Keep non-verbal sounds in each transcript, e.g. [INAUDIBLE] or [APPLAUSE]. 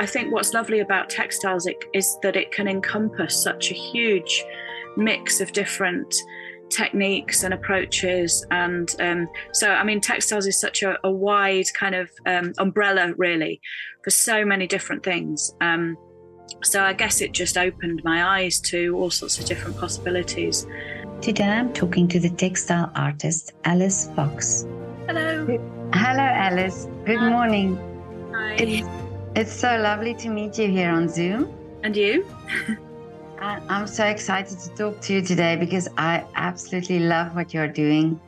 I think what's lovely about textiles is that it can encompass such a huge mix of different techniques and approaches and um, so i mean textiles is such a, a wide kind of um, umbrella really for so many different things. Um, so i guess it just opened my eyes to all sorts of different possibilities. Today i'm talking to the textile artist alice fox. Hello. Hello alice. Good Hi. morning. Hi. It's, it's so lovely to meet you here on zoom and you I'm so excited to talk to you today because I absolutely love what you're doing,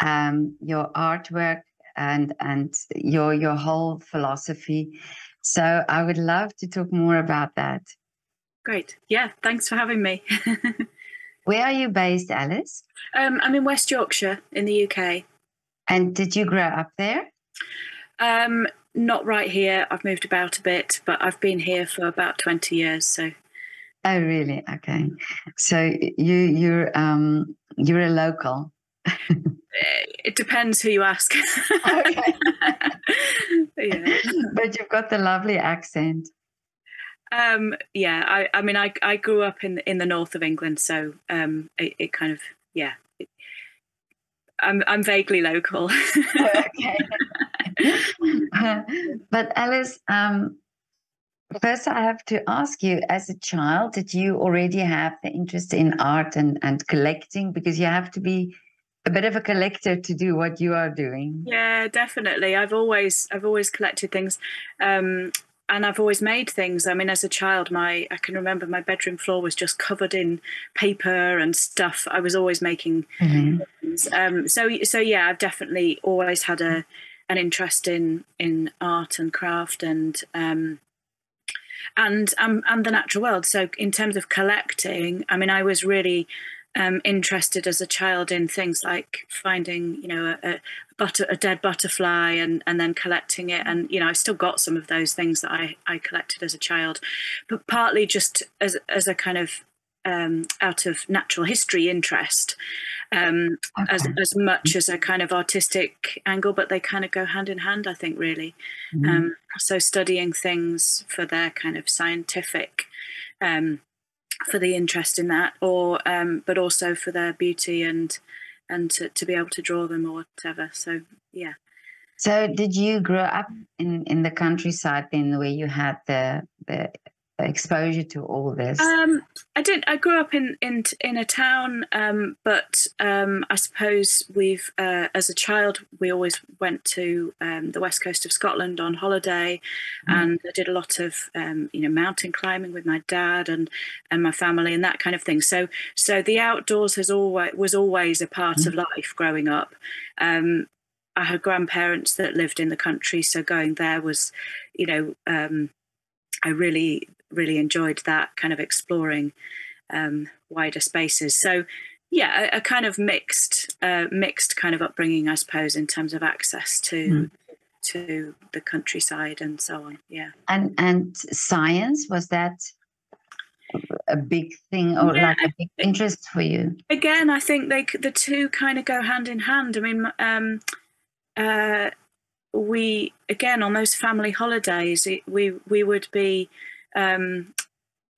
um, your artwork and and your your whole philosophy. So I would love to talk more about that. Great. Yeah. Thanks for having me. [LAUGHS] Where are you based, Alice? Um, I'm in West Yorkshire in the UK. And did you grow up there? Um, not right here. I've moved about a bit, but I've been here for about 20 years. So Oh, really? Okay. So you you're um you're a local. it depends who you ask. okay. [LAUGHS] yeah. But you've got the lovely accent. Um, yeah, I, I mean, I, I grew up in in the north of England, so um, it, it kind of yeah, I'm I'm vaguely local. [LAUGHS] okay. [LAUGHS] but Alice, um, First, I have to ask you as a child, did you already have the interest in art and, and collecting? Because you have to be a bit of a collector to do what you are doing. Yeah, definitely. I've always I've always collected things. Um, and I've always made things. I mean, as a child, my I can remember my bedroom floor was just covered in paper and stuff. I was always making mm-hmm. things. Um, so so yeah, I've definitely always had a an interest in in art and craft and um, and um, and the natural world. So in terms of collecting, I mean, I was really um, interested as a child in things like finding, you know, a, a, butter, a dead butterfly, and and then collecting it. And you know, I've still got some of those things that I I collected as a child, but partly just as as a kind of um, out of natural history interest um, okay. as as much as a kind of artistic angle, but they kind of go hand in hand, I think, really. Mm-hmm. Um, so studying things for their kind of scientific, um, for the interest in that, or um, but also for their beauty and and to, to be able to draw them or whatever. So yeah. So did you grow up in in the countryside then, where you had the the exposure to all this? Um, I did. I grew up in in in a town, um, but um, I suppose we've uh, as a child we always went to um, the west coast of Scotland on holiday, mm. and I did a lot of um, you know mountain climbing with my dad and and my family and that kind of thing. So so the outdoors has always was always a part mm. of life growing up. Um, I had grandparents that lived in the country, so going there was, you know, um, I really really enjoyed that kind of exploring um, wider spaces. So yeah, a, a kind of mixed uh, mixed kind of upbringing, I suppose, in terms of access to mm. to the countryside and so on. Yeah. And and science was that a big thing or yeah, like a big interest for you? Again, I think they the two kind of go hand in hand. I mean, um, uh, we again on those family holidays, we we would be um,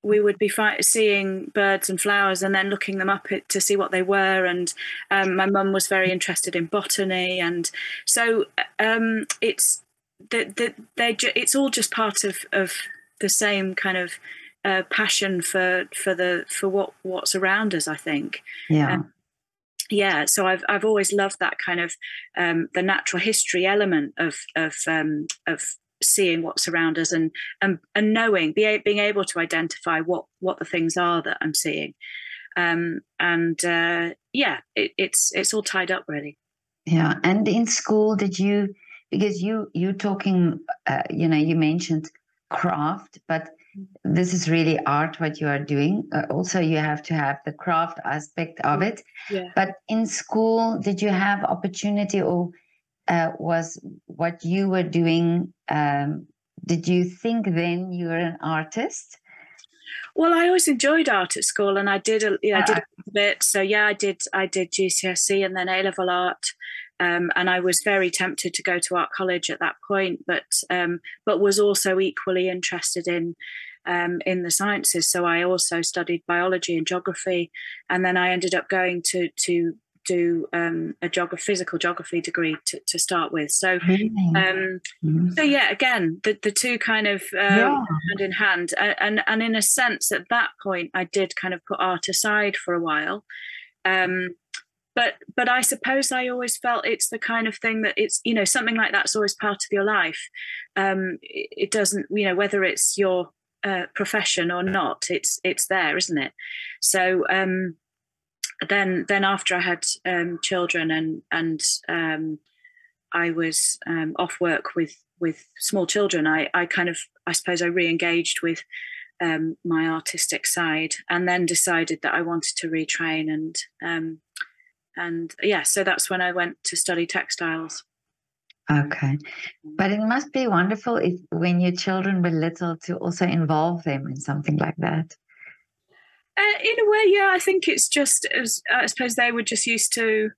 we would be fi- seeing birds and flowers and then looking them up to see what they were. And um, my mum was very interested in botany, and so um, it's that the, they it's all just part of of the same kind of uh, passion for for the for what what's around us. I think. Yeah. Um, yeah, so I've I've always loved that kind of um, the natural history element of of um, of seeing what's around us and and, and knowing be, being able to identify what what the things are that i'm seeing. Um, and uh, yeah it, it's it's all tied up really. Yeah and in school did you because you you talking uh, you know you mentioned craft but this is really art what you are doing. Uh, also you have to have the craft aspect of it. Yeah. but in school did you have opportunity or uh, was what you were doing. Um, did you think then you were an artist? Well, I always enjoyed art at school, and I did a, I did a bit. So yeah, I did I did GCSE and then A level art, Um, and I was very tempted to go to art college at that point, but um, but was also equally interested in um, in the sciences. So I also studied biology and geography, and then I ended up going to to do um, a geog- physical geography degree to, to start with. So, um, mm-hmm. so yeah, again, the, the two kind of um, yeah. hand in hand, and and in a sense, at that point, I did kind of put art aside for a while. Um, but but I suppose I always felt it's the kind of thing that it's you know something like that's always part of your life. Um, it, it doesn't you know whether it's your uh, profession or not, it's it's there, isn't it? So um, then then after I had um, children and and um, I was um, off work with with small children, I I kind of I suppose I re-engaged with um, my artistic side, and then decided that I wanted to retrain and um, and yeah, so that's when I went to study textiles. Okay. But it must be wonderful if when your children were little to also involve them in something like that. Uh, in a way, yeah. I think it's just as I suppose they were just used to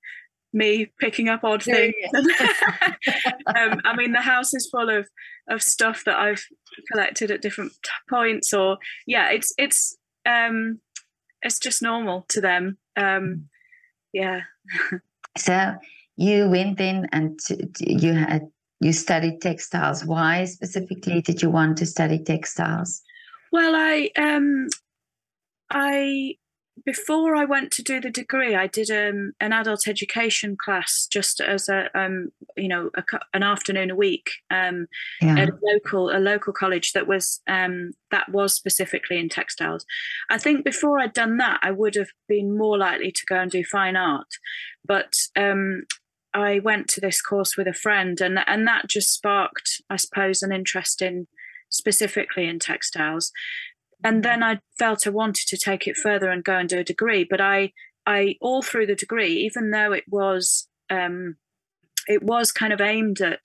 me picking up odd things. [LAUGHS] um, I mean, the house is full of of stuff that I've collected at different points, or yeah, it's it's um, it's just normal to them. Um, yeah. [LAUGHS] so you went in and you had you studied textiles. Why specifically did you want to study textiles? Well, I um, I before I went to do the degree, I did um, an adult education class just as a um, you know a, an afternoon a week um, yeah. at a local a local college that was um, that was specifically in textiles. I think before I'd done that, I would have been more likely to go and do fine art, but um, I went to this course with a friend, and and that just sparked, I suppose, an interest in specifically in textiles and then I felt I wanted to take it further and go and do a degree. But I, I all through the degree, even though it was, um, it was kind of aimed at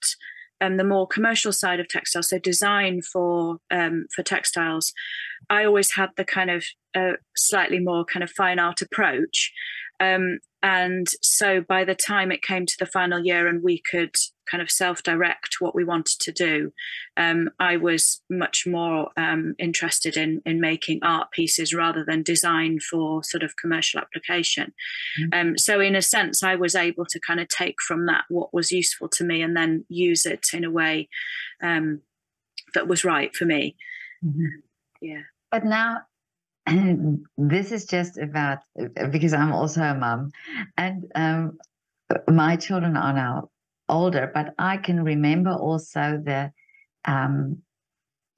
um, the more commercial side of textiles, so design for um, for textiles. I always had the kind of uh, slightly more kind of fine art approach, um, and so by the time it came to the final year and we could kind of self direct what we wanted to do, um, I was much more um, interested in, in making art pieces rather than design for sort of commercial application. Mm-hmm. Um, so, in a sense, I was able to kind of take from that what was useful to me and then use it in a way um, that was right for me. Mm-hmm. Yeah. But now and [CLEARS THROAT] this is just about because I'm also a mom, and um, my children are now older, but I can remember also the, um,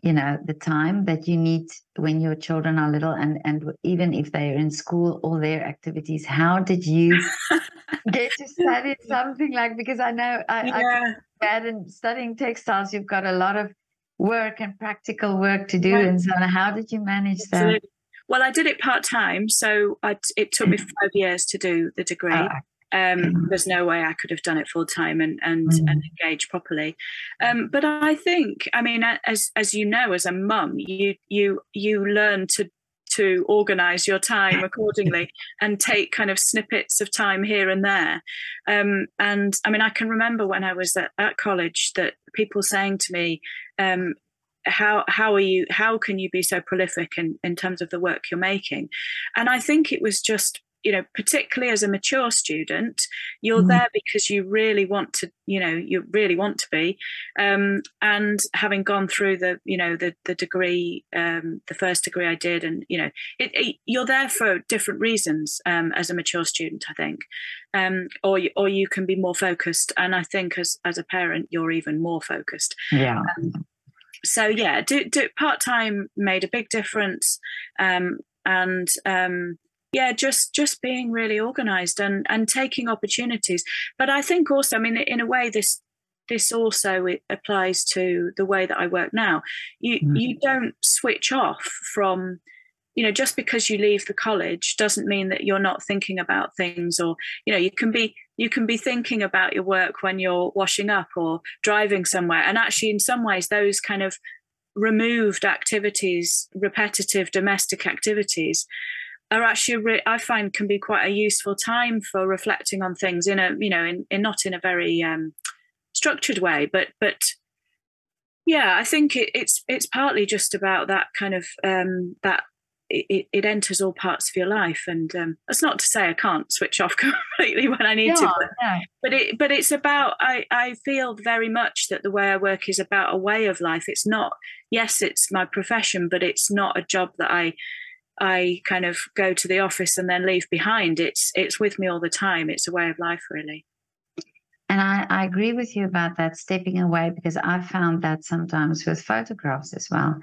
you know, the time that you need when your children are little, and and even if they're in school, all their activities. How did you [LAUGHS] get to study something like? Because I know I, yeah. I in studying textiles, you've got a lot of work and practical work to do, and so how did you manage Absolutely. that? Well, I did it part time, so I'd, it took me mm. five years to do the degree. Oh, um, mm. there's no way I could have done it full time and and, mm. and engage properly. Um, but I think, I mean, as as you know, as a mum, you you you learn to to organize your time accordingly and take kind of snippets of time here and there. Um, and I mean, I can remember when I was at, at college that people saying to me, um, how how are you how can you be so prolific in in terms of the work you're making? And i think it was just you know particularly as a mature student you're mm. there because you really want to you know you really want to be. Um, and having gone through the you know the the degree um, the first degree i did and you know it, it, you're there for different reasons um, as a mature student i think. Um, or you, or you can be more focused. And i think as as a parent you're even more focused. Yeah. Um, so yeah, do, do part time made a big difference, um, and um, yeah, just just being really organised and and taking opportunities. But I think also, I mean, in a way, this this also applies to the way that I work now. You mm. you don't switch off from you know just because you leave the college doesn't mean that you're not thinking about things or you know you can be you can be thinking about your work when you're washing up or driving somewhere. And actually, in some ways, those kind of removed activities, repetitive domestic activities, are actually re- I find can be quite a useful time for reflecting on things in a you know in, in not in a very um, structured way, but but yeah, I think it, it's it's partly just about that kind of um, that it, it, enters all parts of your life, and um, that's not to say I can't switch off [LAUGHS] completely when I need yeah, to, but, yeah. but it but it's about I I feel very much that the way I work is about a way of life. It's not yes, it's my profession, but it's not a job that I I kind of go to the office and then leave behind. It's it's with me all the time. It's a way of life, really. And I, I agree with you about that stepping away because I found that sometimes with photographs as well.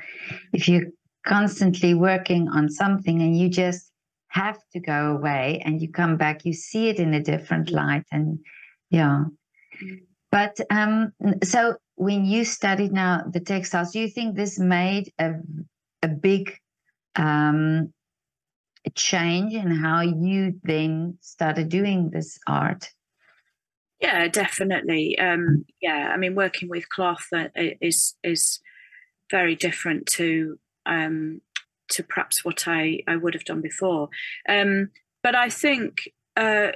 If you're constantly working on something and you just have to go away and you come back, you see it in a different light. And yeah. But um, so when you studied now the textiles, do you think this made a, a big um, change in how you then started doing this art? Yeah, definitely. Um, yeah, I mean, working with cloth uh, is is very different to um, to perhaps what I I would have done before. Um, but I think uh,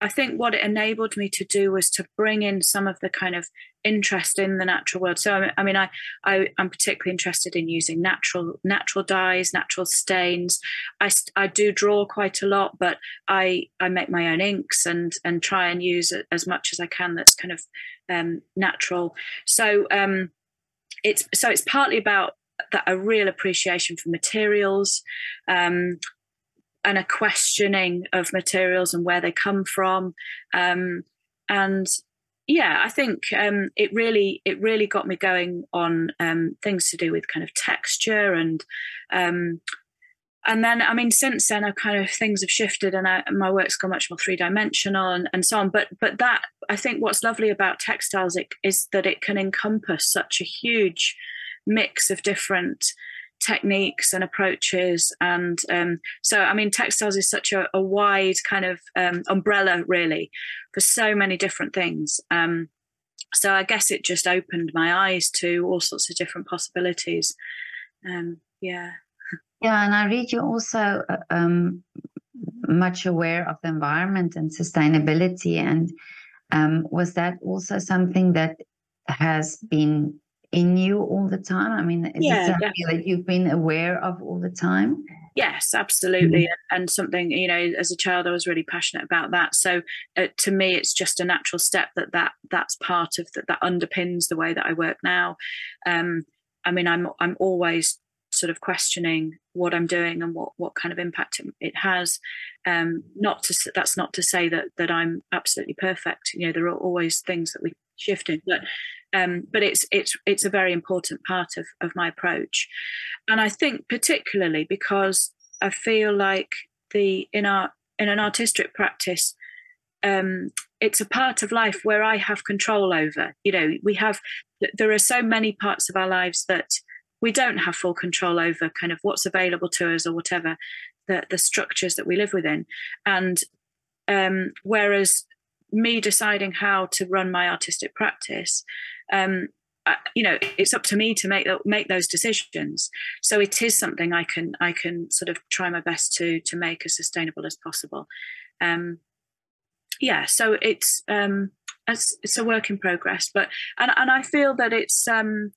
I think what it enabled me to do was to bring in some of the kind of interest in the natural world. So I mean, I, I am particularly interested in using natural natural dyes, natural stains. I, I do draw quite a lot, but I I make my own inks and and try and use as much as I can that's kind of um, natural. So um, it's so it's partly about that a real appreciation for materials. Um, and a questioning of materials and where they come from. Um, and yeah, I think um, it really it really got me going on um, things to do with kind of texture and um, and then I mean since then I kind of things have shifted and I, my work's gone much more three dimensional and, and so on. But but that I think what's lovely about textiles is that it can encompass such a huge mix of different techniques and approaches. And um, so i mean textiles is such a, a wide kind of um, umbrella really for so many different things. Um, so i guess it just opened my eyes to all sorts of different possibilities. Um, yeah. Yeah and i read you also uh, um, much aware of the environment and sustainability. And um, was that also something that has been in you all the time? I mean, is yeah, it something definitely. that you've been aware of all the time? Yes, absolutely. Mm-hmm. And something, you know, as a child, I was really passionate about that. So uh, to me, it's just a natural step that, that that's part of that, that underpins the way that I work now. Um, I mean, I'm, I'm always sort of questioning what I'm doing and what, what kind of impact it, has. Um, not to, that's not to say that, that I'm absolutely perfect. You know, there are always things that we shifting, but um, but it's it's it's a very important part of of my approach, and I think particularly because I feel like the in our in an artistic practice, um, it's a part of life where I have control over. You know, we have there are so many parts of our lives that we don't have full control over, kind of what's available to us or whatever the the structures that we live within, and um, whereas me deciding how to run my artistic practice um, I, you know it's up to me to make make those decisions. So it is something i can i can sort of try my best to to make as sustainable as possible. Um yeah so it's um it's, it's a work in progress but and and i feel that it's um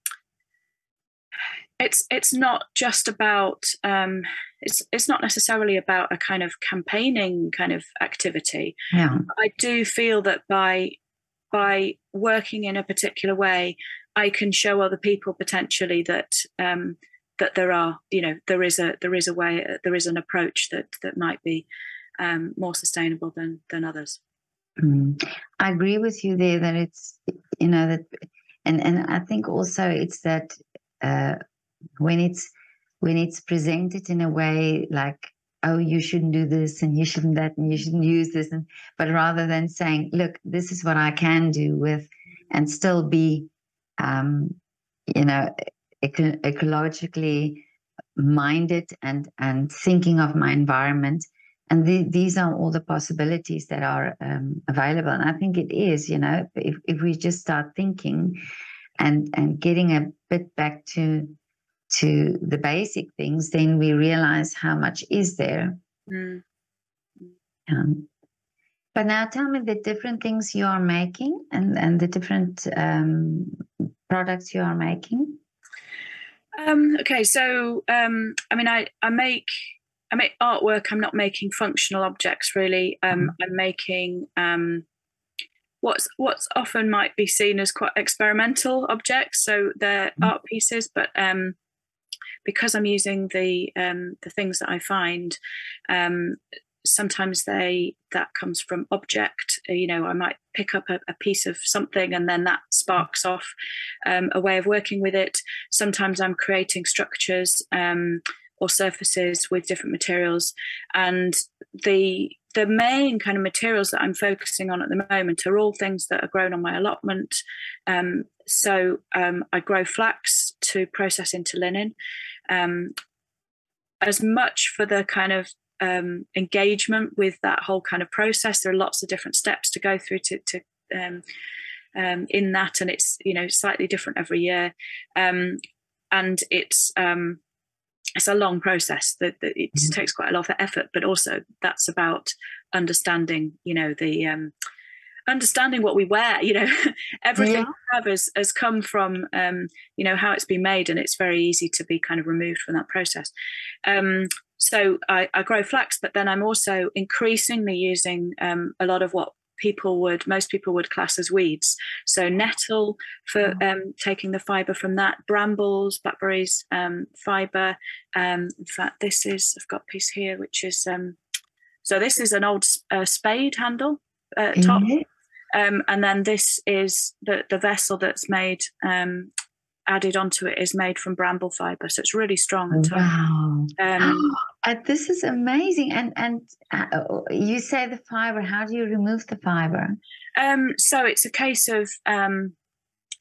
it's it's not just about um, it's it's not necessarily about a kind of campaigning kind of activity. Yeah. I do feel that by by working in a particular way, I can show other people potentially that um, that there are you know there is a there is a way there is an approach that that might be um, more sustainable than than others. Mm. I agree with you there that it's you know that and and I think also it's that uh, when it's when it's presented in a way like oh you shouldn't do this and you shouldn't that and you shouldn't use this and but rather than saying look this is what i can do with and still be um, you know eco- ecologically minded and and thinking of my environment and the, these are all the possibilities that are um, available. And i think it is you know if, if we just start thinking and and getting a bit back to to the basic things, then we realize how much is there Mm. Um, but now tell me the different things you are making and, and the different um, products you are making. Um, okay, so um, I mean, I, I make I make artwork. I'm not making functional objects really. Um, mm-hmm. I'm making um, what's what's often might be seen as quite experimental objects. So they're mm-hmm. art pieces, but um, because I'm using the um, the things that I find, um, sometimes they that comes from object. Uh, you know i might pick up a, a piece of something and then that sparks off um, a way of working with it. Sometimes i'm creating structures um, or surfaces with different materials and the the main kind of materials that i'm focusing on at the moment are all things that are grown on my allotment um, so um, i grow flax to process into linen um, as much for the kind of um, engagement with that whole kind of process. There are lots of different steps to go through to, to um, um, in that, and it's you know slightly different every year, um, and it's um, it's a long process that, that it mm-hmm. takes quite a lot of effort, but also that's about understanding you know the um, understanding what we wear you know [LAUGHS] everything yeah. we have has, has come from um, you know how it's been made and it's very easy to be kind of removed from that process um, so I, I, grow flax, but then I'm also increasingly using um, a lot of what people would, most people would class as weeds. So nettle for um, taking the fibre from that, brambles, blackberries, um, fibre. Um, in fact, this is I've got a piece here which is um, so this is an old uh, spade handle uh, top. Mm-hmm. Um, and then this is the, the vessel that's made um, added onto it is made from bramble fiber, so it's really strong and tough. Wow! Um, [GASPS] uh, this is amazing. And and uh, you say the fiber. How do you remove the fiber? Um, so it's a case of um,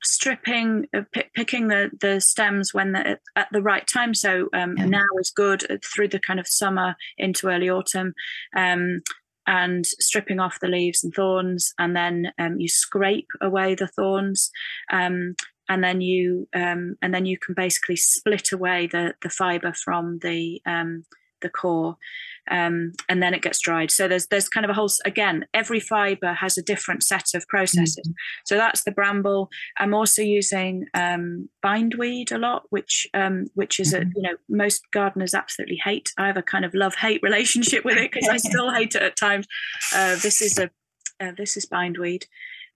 stripping, uh, p- picking the the stems when the, at the right time. So um, yeah. now is good through the kind of summer into early autumn. Um, and stripping off the leaves and thorns, and then um, you scrape away the thorns, um, and then you um, and then you can basically split away the the fiber from the um, the core um, and then it gets dried so there's there's kind of a whole again every fiber has a different set of processes mm-hmm. so that's the bramble i'm also using um, bindweed a lot which um, which is mm-hmm. a you know most gardeners absolutely hate i have a kind of love hate relationship with it because i [LAUGHS] still hate it at times uh, this is a uh, this is bindweed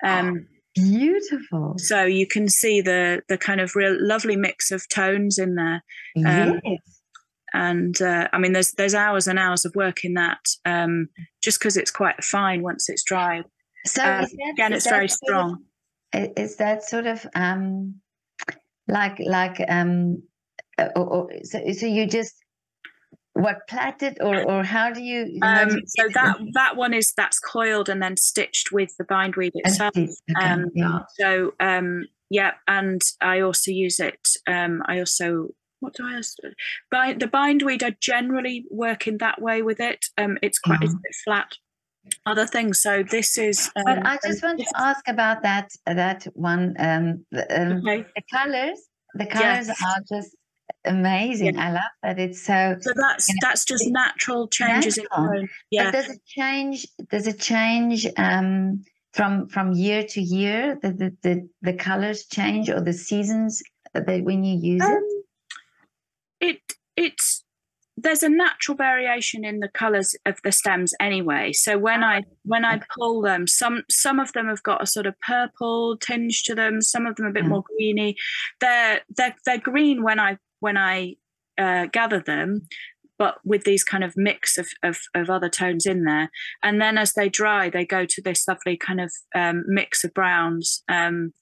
um, oh Beautiful. So you can see the the kind of real lovely mix of tones in there. Um, yes. And uh, I mean, there's there's hours and hours of work in that, um, just because it's quite fine once it's dried. So uh, that, again, it's very strong. Of, is that sort of um, like like um, uh, or, or, so, so you just what plaited or or how do you, how um, do you so that that one is that's coiled and then stitched with the bindweed itself okay, um, yeah. so um yeah and i also use it um i also what do I use? By the bindweed, I generally work in that way with it. Um, it's quite it's a bit flat. Other things. So this is. Um, but I just want to ask about that that one. Um, the, um, okay. the colors. The colors yes. are just amazing. Yeah. I love that. It's so. So that's you know, that's just natural changes natural. in Yeah. But does it change? Does it change um, from from year to year? The, the the the colors change or the seasons that when you use um, it? It it's there's a natural variation in the colors of the stems anyway so when i when i pull them some some of them have got a sort of purple tinge to them some of them a bit more greeny they're they're they're green when i when I uh, gather them, but with these kind of mix of, of, of, other tones in there. And then as they dry, they go to this lovely kind of um, mix of browns. Um,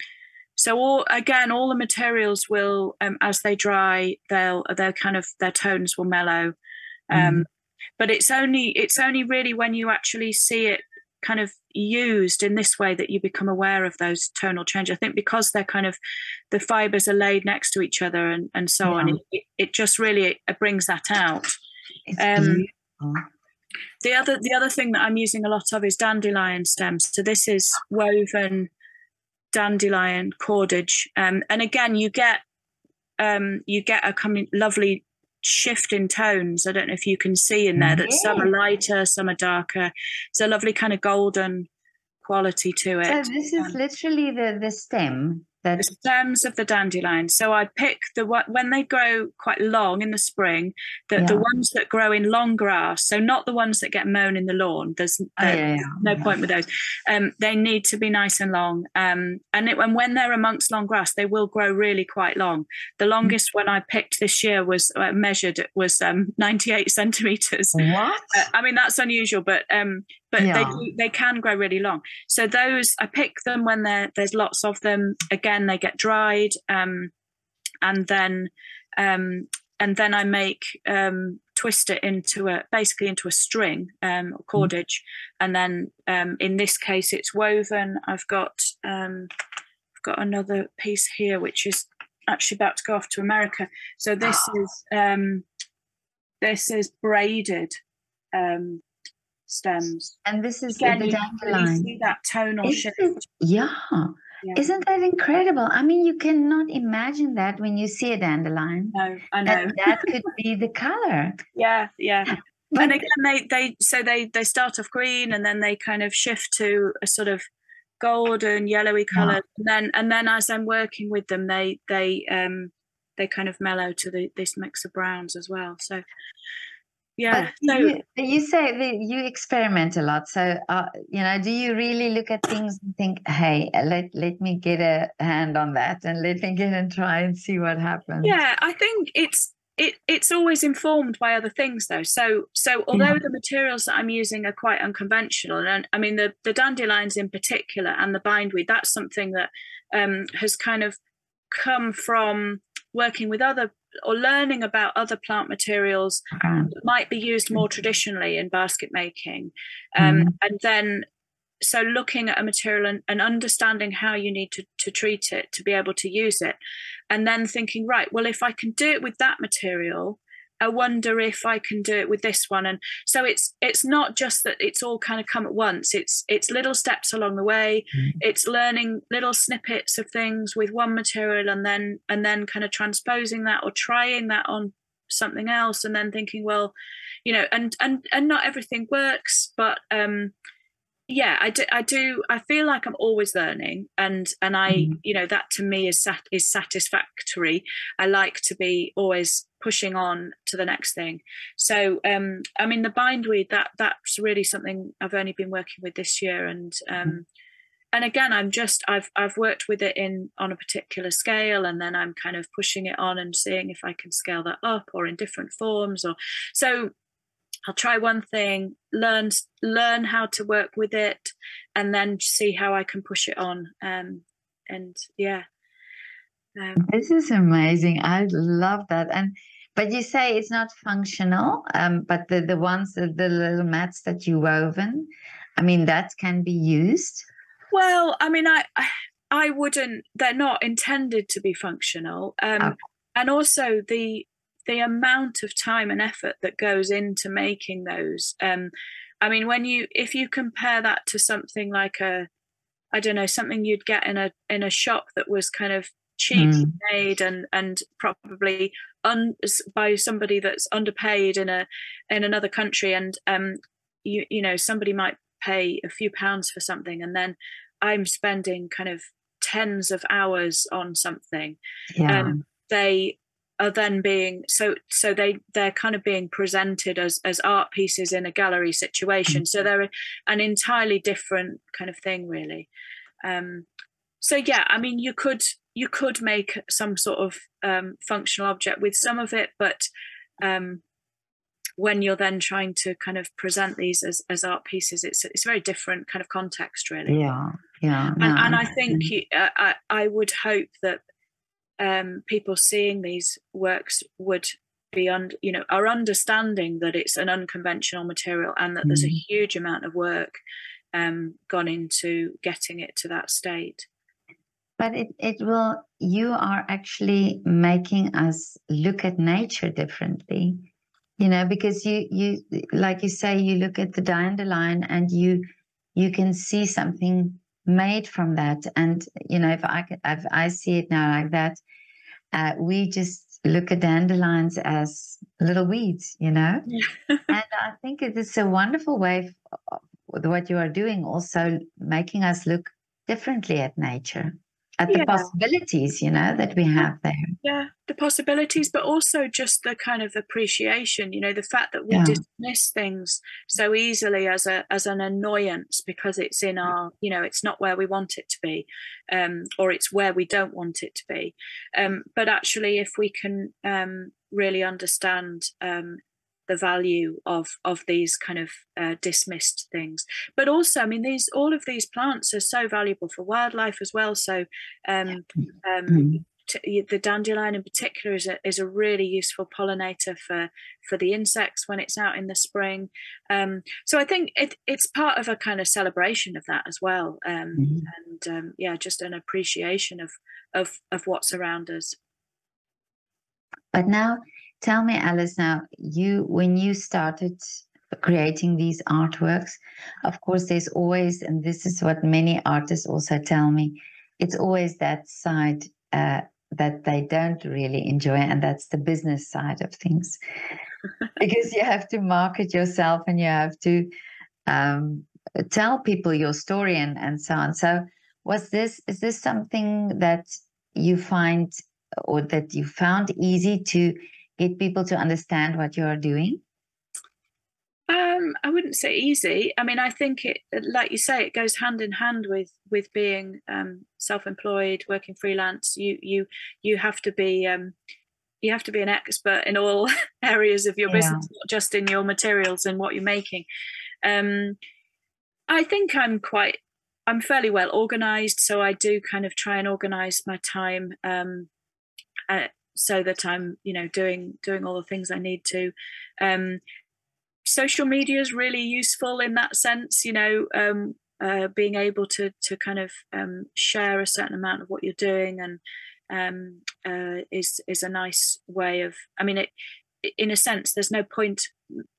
so all again, all the materials will, um, as they dry, they'll they'll kind of their tones will mellow. Mm. But it's only it's only really when you actually see it kind of used in this way that you become aware of those tonal changes. I think because they're kind of the fibers are laid next to each other and, and so yeah. on, it, it, just really it brings that out. Um, the other the other thing that I'm using a lot of is dandelion stems. So this is woven dandelion cordage, um, and again you get um, you get a coming lovely shift in tones. I don't know if you can see in there that some are lighter, some are darker. It's a lovely kind of golden quality to it. So this is um, literally the the stem the stems of the dandelion. So I pick the when they grow quite long in the spring, the, yeah. the ones that grow in long grass. So not the ones that get mown in the lawn. There's, oh, yeah, yeah, no point with those. Um, they need to be nice and long. Um, and, it, and when they're amongst long grass, they will grow really quite long. The mm. longest mm-hmm. one I picked this year was uh, measured. It was um, [LAUGHS] 98 centimeters. What? Uh, I mean that's unusual, but um, but yeah. they they can grow really long. So those I pick them when there's lots of them. Again, they get dried, um, and then um, and then I make um, twist it into a basically into a string um, mm-hmm. cordage, mm. and then um, in this case it's woven. I've got um, I've got another piece here which is actually about to go off to America. So this oh. is um, this is braided um, stems. And this is Again, the dandelion. see that tonal shift. Yeah. yeah. Isn't that incredible? I mean, you cannot imagine that when you see a dandelion. No, I know. That, that could be the color. [LAUGHS] Yeah, yeah. But, and again, they they so they they start off green and then they kind of shift to a sort of golden yellowy color, yeah. and then and then as I'm working with them, they they um they kind of mellow to the, this mix of browns as well. So yeah so you, you, say that you experiment a lot so uh, you know do you really look at things and think hey let let me get a hand on that and let me get and try and see what happens yeah i think it's it, it's always informed by other things though so so although yeah. the materials that i'm using are quite unconventional and i mean the the dandelions in particular and the bindweed that's something that um, has kind of come from working with other or learning about other plant materials that might be used more traditionally in basket making. Um, mm. and then so looking at a material and, and, understanding how you need to, to treat it to be able to use it. And then thinking right well if i can do it with that material I wonder if I can do it with this one. And so it's it's not just that it's all kind of come at once. It's it's little steps along the way. Mm. It's learning little snippets of things with one material and then and then kind of transposing that or trying that on something else and then thinking, well, you know, and and and not everything works, but um yeah i do i do i feel like i'm always learning and and i mm. you know that to me is sat is satisfactory i like to be always pushing on to the next thing so um i mean the bindweed that that's really something i've only been working with this year and um mm. and again i'm just i've i've worked with it in on a particular scale and then i'm kind of pushing it on and seeing if i can scale that up or in different forms or so I'll try one thing, learn learn how to work with it, and then see how I can push it on. Um, and yeah, um, this is amazing. I love that. And but you say it's not functional, um, but the the ones the, the little mats that you woven, I mean that can be used. Well, I mean, I I wouldn't. They're not intended to be functional. Um, okay. And also the the amount of time and effort that goes into making those um, i mean when you if you compare that to something like a i don't know something you'd get in a in a shop that was kind of cheap mm. made and and probably un, by somebody that's underpaid in a in another country and um you you know somebody might pay a few pounds for something and then i'm spending kind of tens of hours on something yeah. um they are then being so so they they're kind of being presented as as art pieces in a gallery situation. So they're an entirely different kind of thing really. Um so yeah i mean you could you could make some sort of um functional object with some of it but um when you're then trying to kind of present these as, as art pieces it's it's a very different kind of context really. Yeah yeah and, no, and i think you, uh, I, I would hope that um, people seeing these works would be un, you know are understanding that it's an unconventional material and that mm. there's a mm. huge amount of work um, gone into getting it to that state but it, it will you are actually making us look at nature differently you know because you you like you say you look at the dandelion and you you can see something made from that and you know if i if i see it now like that uh, we just look at dandelions as little weeds, you know? [LAUGHS] Yeah. and I think it is a wonderful way of what you are doing, also making us look differently at nature at the Yeah. possibilities you know that we have there yeah the possibilities but also just the kind of appreciation you know the fact that we Yeah. dismiss things so easily as a as an annoyance because it's in our you know it's not where we want it to be um or it's where we don't want it to be um but actually if we can um really understand um the value of of these kind of uh, dismissed things but also i mean these all of these plants are so valuable for wildlife as well so um um Mm. t- the dandelion in particular is a is a really useful pollinator for for the insects when it's out in the spring. Um, so I think it it's part of a kind of celebration of that as well, um, Mhm. and um, yeah, just an appreciation of of of what's around us. but now tell me alice now you when you started creating these artworks of course there's always and this is what many artists also tell me it's always that side uh, that they don't really enjoy and that's the business side of things. [LAUGHS] Because you have to market yourself and you have to um, tell people your story and, and so on. So was this is this something that you find or that you found easy to get people to understand what you are doing Um, I wouldn't say easy. I mean, I think it, like you say, it goes hand in hand with with being um, self-employed, working freelance. You you you have to be um, you have to be an expert in all [LAUGHS] areas of your Yeah. business, not just in your materials and what you're making. Um, I think I'm quite I'm fairly well organized, so I do kind of try and organize my time um, uh, so that I'm you know doing doing all the things I need to. Um, social media is really useful in that sense you know um, uh, being able to to kind of um, share a certain amount of what you're doing and um, uh, is is a nice way of i mean it in a sense there's no point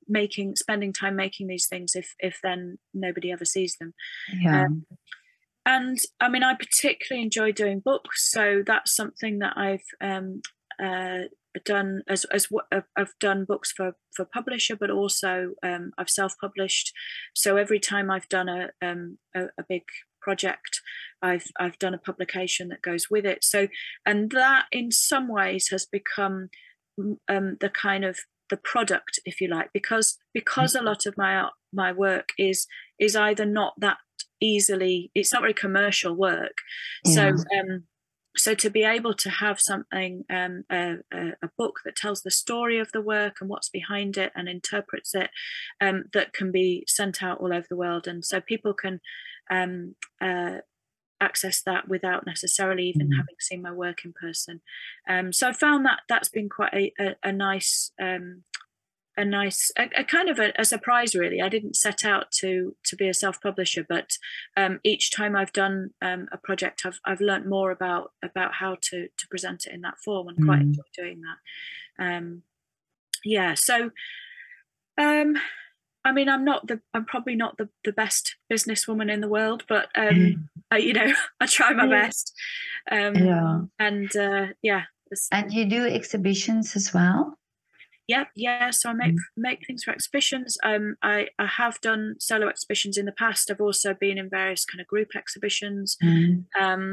making spending time making these things if if then nobody ever sees them yeah and I mean, I particularly enjoy doing books, so that's something that I've um, uh, done as as what I've- I've done books for for publisher, but also um, I've self published. So every time I've done a, um, a a big project, I've I've done a publication that goes with it. So and that in some ways has become mm, um, the kind of the product, if you like, because because a lot of my my work is is either not that easily it's not very commercial work so um so to be able to have something um a, a, book that tells the story of the work and what's behind it and interprets it um that can be sent out all over the world and so people can um uh access that without necessarily even Mhm. having seen my work in person um so i found that that's been quite a, a, a nice um a nice a, a kind of a, a surprise really. I didn't set out to to be a self-publisher but um, each time i've done um, a project i've i've learned more about about how to to present it in that form and quite Mm. enjoy doing that. Um yeah so um i mean i'm not the i'm probably not the the best businesswoman in the world but um I, you know [LAUGHS] i try my Yeah. best. Um yeah. and uh yeah and you do exhibitions as well yeah yeah so i make Mm. make things for exhibitions um i i have done solo exhibitions in the past i've also been in various kind of group exhibitions Mm. um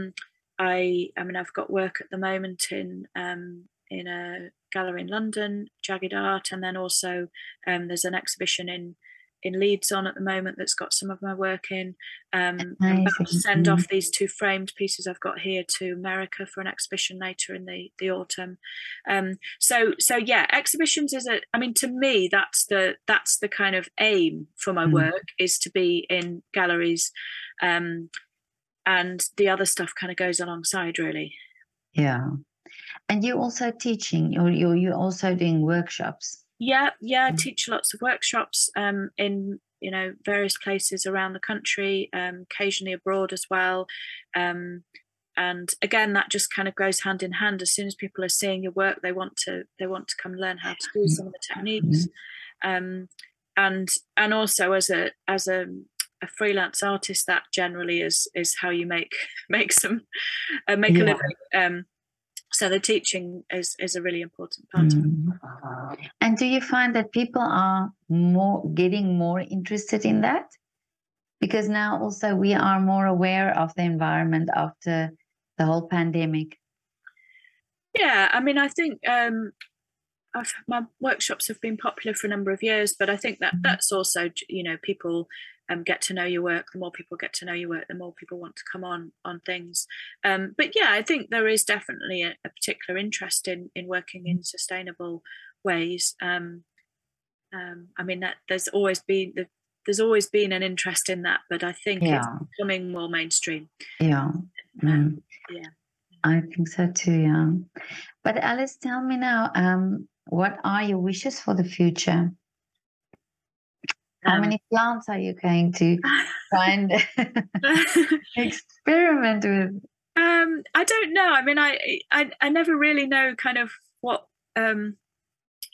i i mean i've got work at the moment in um in a gallery in london jagged art and then also um there's an exhibition in in leeds on at the moment that's got some of my work in um i'm about to send Mm. off these two framed pieces i've got here to america for an exhibition later in the the autumn. Um so so yeah exhibitions is a i mean to me that's the that's the kind of aim for my Mm. work is to be in galleries um and the other stuff kind of goes alongside really. Yeah. And you're also teaching you're you're, you're also doing workshops yeah yeah I Mm. teach lots of workshops um in you know various places around the country um occasionally abroad as well um and again that just kind of goes hand in hand. As soon as people are seeing your work they want to they want to come learn how to do some of the techniques um and and also as a as a a freelance artist that generally is is how you make [LAUGHS] make some uh, make a living um so the teaching is is a really important part mm. of it. Mm. And do you find that people are more getting more interested in that? Because now also we are more aware of the environment after the whole pandemic. Yeah, I mean, I think um, I've, my workshops have been popular for a number of years, but I think that mm-hmm. that's also you know people um, get to know your work. The more people get to know your work, the more people want to come on on things. Um, but yeah, I think there is definitely a, a particular interest in in working in sustainable ways. Um, um I mean, that there's always been the, there's always been an interest in that, but I think yeah. it's becoming more mainstream. Yeah. Mm. Yeah. I think so too, yeah. But Alice, tell me now, um, what are your wishes for the future? How um, many plants are you going to [LAUGHS] find [LAUGHS] experiment with? Um, I don't know. I mean, I, I I never really know kind of what um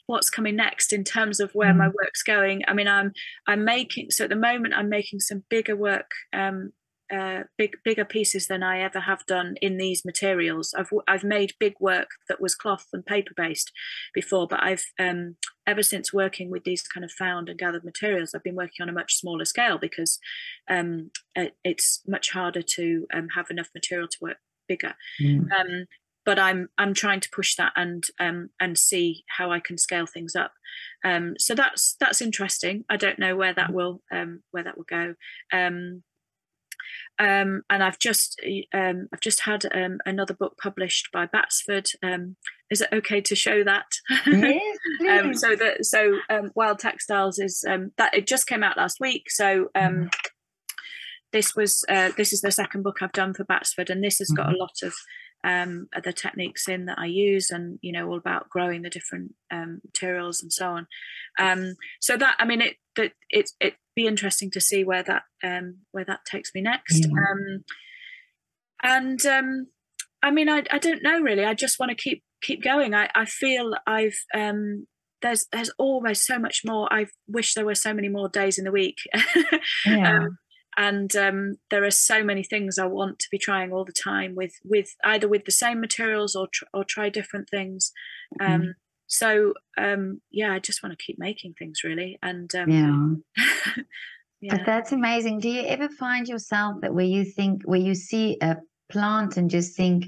what's coming next in terms of where mm. my work's going. I mean, I'm I'm making so at the moment I'm making some bigger work um uh, big bigger pieces than I ever have done in these materials. I've I've made big work that was cloth and paper based before, but I've um, ever since working with these kind of found and gathered materials, I've been working on a much smaller scale because um, it, it's much harder to um, have enough material to work bigger. Mm. Um, but I'm I'm trying to push that and um, and see how I can scale things up. Um, so that's that's interesting. I don't know where that will um, where that will go. Um, and I've just um, I've just had um, another book published by Batsford. Um, is it okay to show that? Yes, [LAUGHS] um, so that so um, Wild Textiles is that it just came out last week. So mm. this was uh, this is the second book I've done for Batsford, and this has got mm-hmm. a lot of um, the techniques in that I use, and you know all about growing the different um, materials and so on. Um, so that I mean it that it it be interesting to see where that um, where that takes me next. Um, and um, I mean I I don't know really. I just want to keep keep going. I I feel I've um, there's there's always so much more. I wish there were so many more days in the week. [LAUGHS] yeah. um, and um, there are so many things I want to be trying all the time with with either with the same materials or tr- or try different things. Um, mm. So um, yeah, I just want to keep making things really, and um, yeah. [LAUGHS] yeah. But that's amazing. Do you ever find yourself that where you think where you see a plant and just think,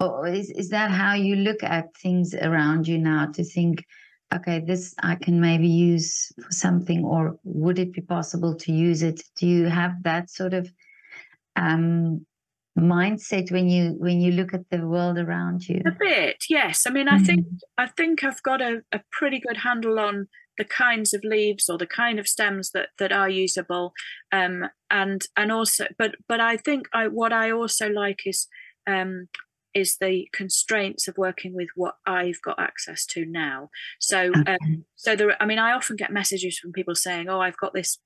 oh, is is that how you look at things around you now? To think okay, this I can maybe use for something, or would it be possible to use it? Do you have that sort of um, mindset when you when you look at the world around you? A bit, yes. I mean, I mm think I think I've got a, a pretty good handle on the kinds of leaves or the kind of stems that that are usable um, and and also but but i think i what i also like is um, is the constraints of working with what I've got access to now. So, okay. um, so there. I mean, I often get messages from people saying, "Oh, I've got this."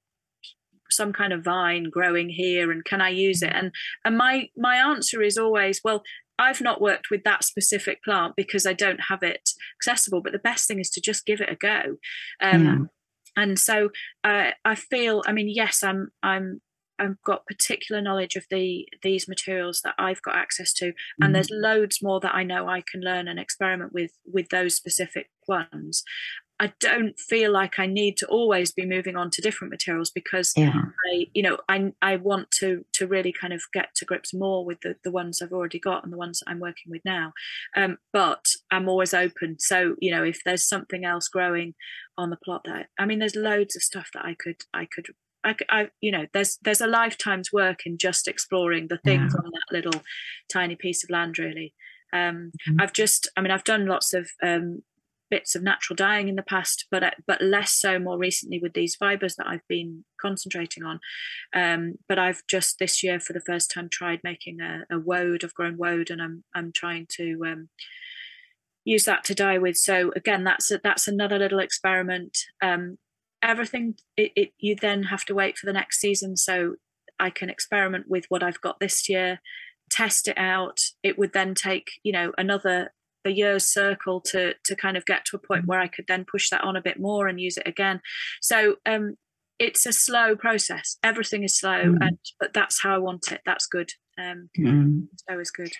Some kind of vine growing here and can i use it and and my my answer is always well I've not worked with that specific plant because I don't have it accessible. But the best thing is to just give it a go. Um, yeah. And so uh, I feel, I mean, yes, I'm I'm I've got particular knowledge of the these materials that I've got access to, and mm-hmm. there's loads more that I know I can learn and experiment with with those specific ones. I don't feel like I need to always be moving on to different materials because yeah. I, you know, I I want to to really kind of get to grips more with the the ones I've already got and the ones I'm working with now. Um, but I'm always open. So you know, if there's something else growing on the plot that I mean, there's loads of stuff that I could I could I, I, you know, there's there's a lifetime's work in just exploring the things yeah. on that little tiny piece of land. Really, um, mm-hmm. I've just, I mean, I've done lots of um, bits of natural dyeing in the past, but uh, but less so more recently with these fibers that I've been concentrating on. Um, but I've just this year for the first time tried making a, a woad. I've grown woad, and I'm I'm trying to um, use that to dye with. So again, that's a, that's another little experiment. Um, everything it, it, you then have to wait for the next season so i can experiment with what i've got this year test it out it would then take you know another a year's circle to to kind of get to a point where i could then push that on a bit more and use it again so um it's a slow process everything is slow mm. and but that's how i want it that's good um mm. slow is good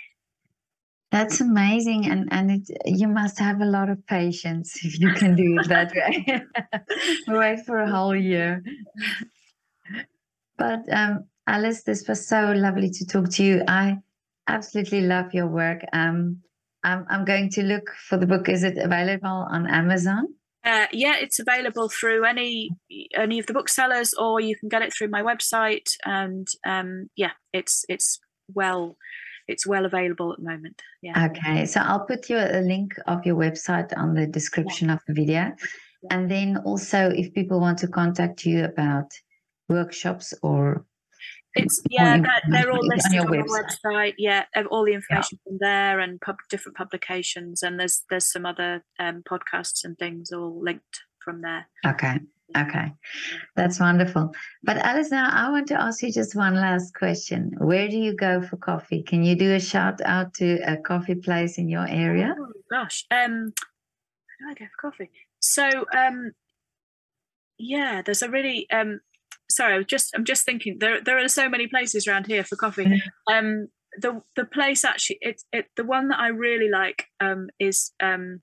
That's amazing, and and it, you must have a lot of patience if you can do it that way. [LAUGHS] Wait for a whole year. But um, Alice, this was so lovely to talk to you. I absolutely love your work. Um, I'm I'm going to look for the book. Is it available on Amazon? Uh, yeah, it's available through any any of the booksellers, or you can get it through my website. And um, yeah, it's it's well it's well available at the moment. Yeah. Okay, so I'll put you a link of your website on the description yeah. of the video, and then also if people want to contact you about workshops or it's yeah they're, they're all listed on, on the website yeah all the information yeah. from there and pub, different publications and there's there's some other um, podcasts and things all linked from there okay Okay, that's wonderful. But Alice, now I want to ask you just one last question. Where do you go for coffee? Can you do a shout out to a coffee place in your area? Oh gosh, um, where do I go for coffee? So, um, yeah, there's a really um, sorry, I was just I'm just thinking there there are so many places around here for coffee. Mm-hmm. Um, the the place actually it it the one that I really like um is um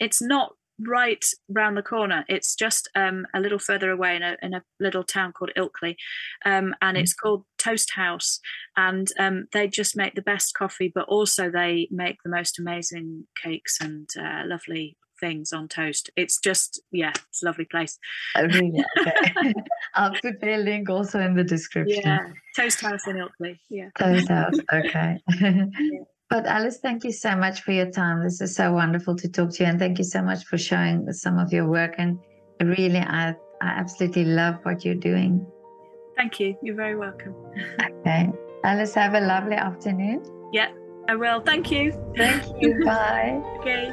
it's not right round the corner. It's just um, a little further away in a, in a little town called Ilkley, um, and it's mm-hmm. called Toast House. And um, they just make the best coffee, but also they make the most amazing cakes and uh, lovely things on toast. It's just yeah, it's a lovely place. Oh, really? [LAUGHS] Okay. [LAUGHS] I'll put the link also in the description. Yeah, Toast House in Ilkley. Yeah. Toast House. [LAUGHS] Okay. yeah. But Alice, thank you so much for your time. This is so wonderful to talk to you, and thank you so much for showing some of your work. And really, I I absolutely love what you're doing. Thank you. You're very welcome. Okay, Alice, have a lovely afternoon. Yeah, I will. Thank you. Thank you. Bye. okay.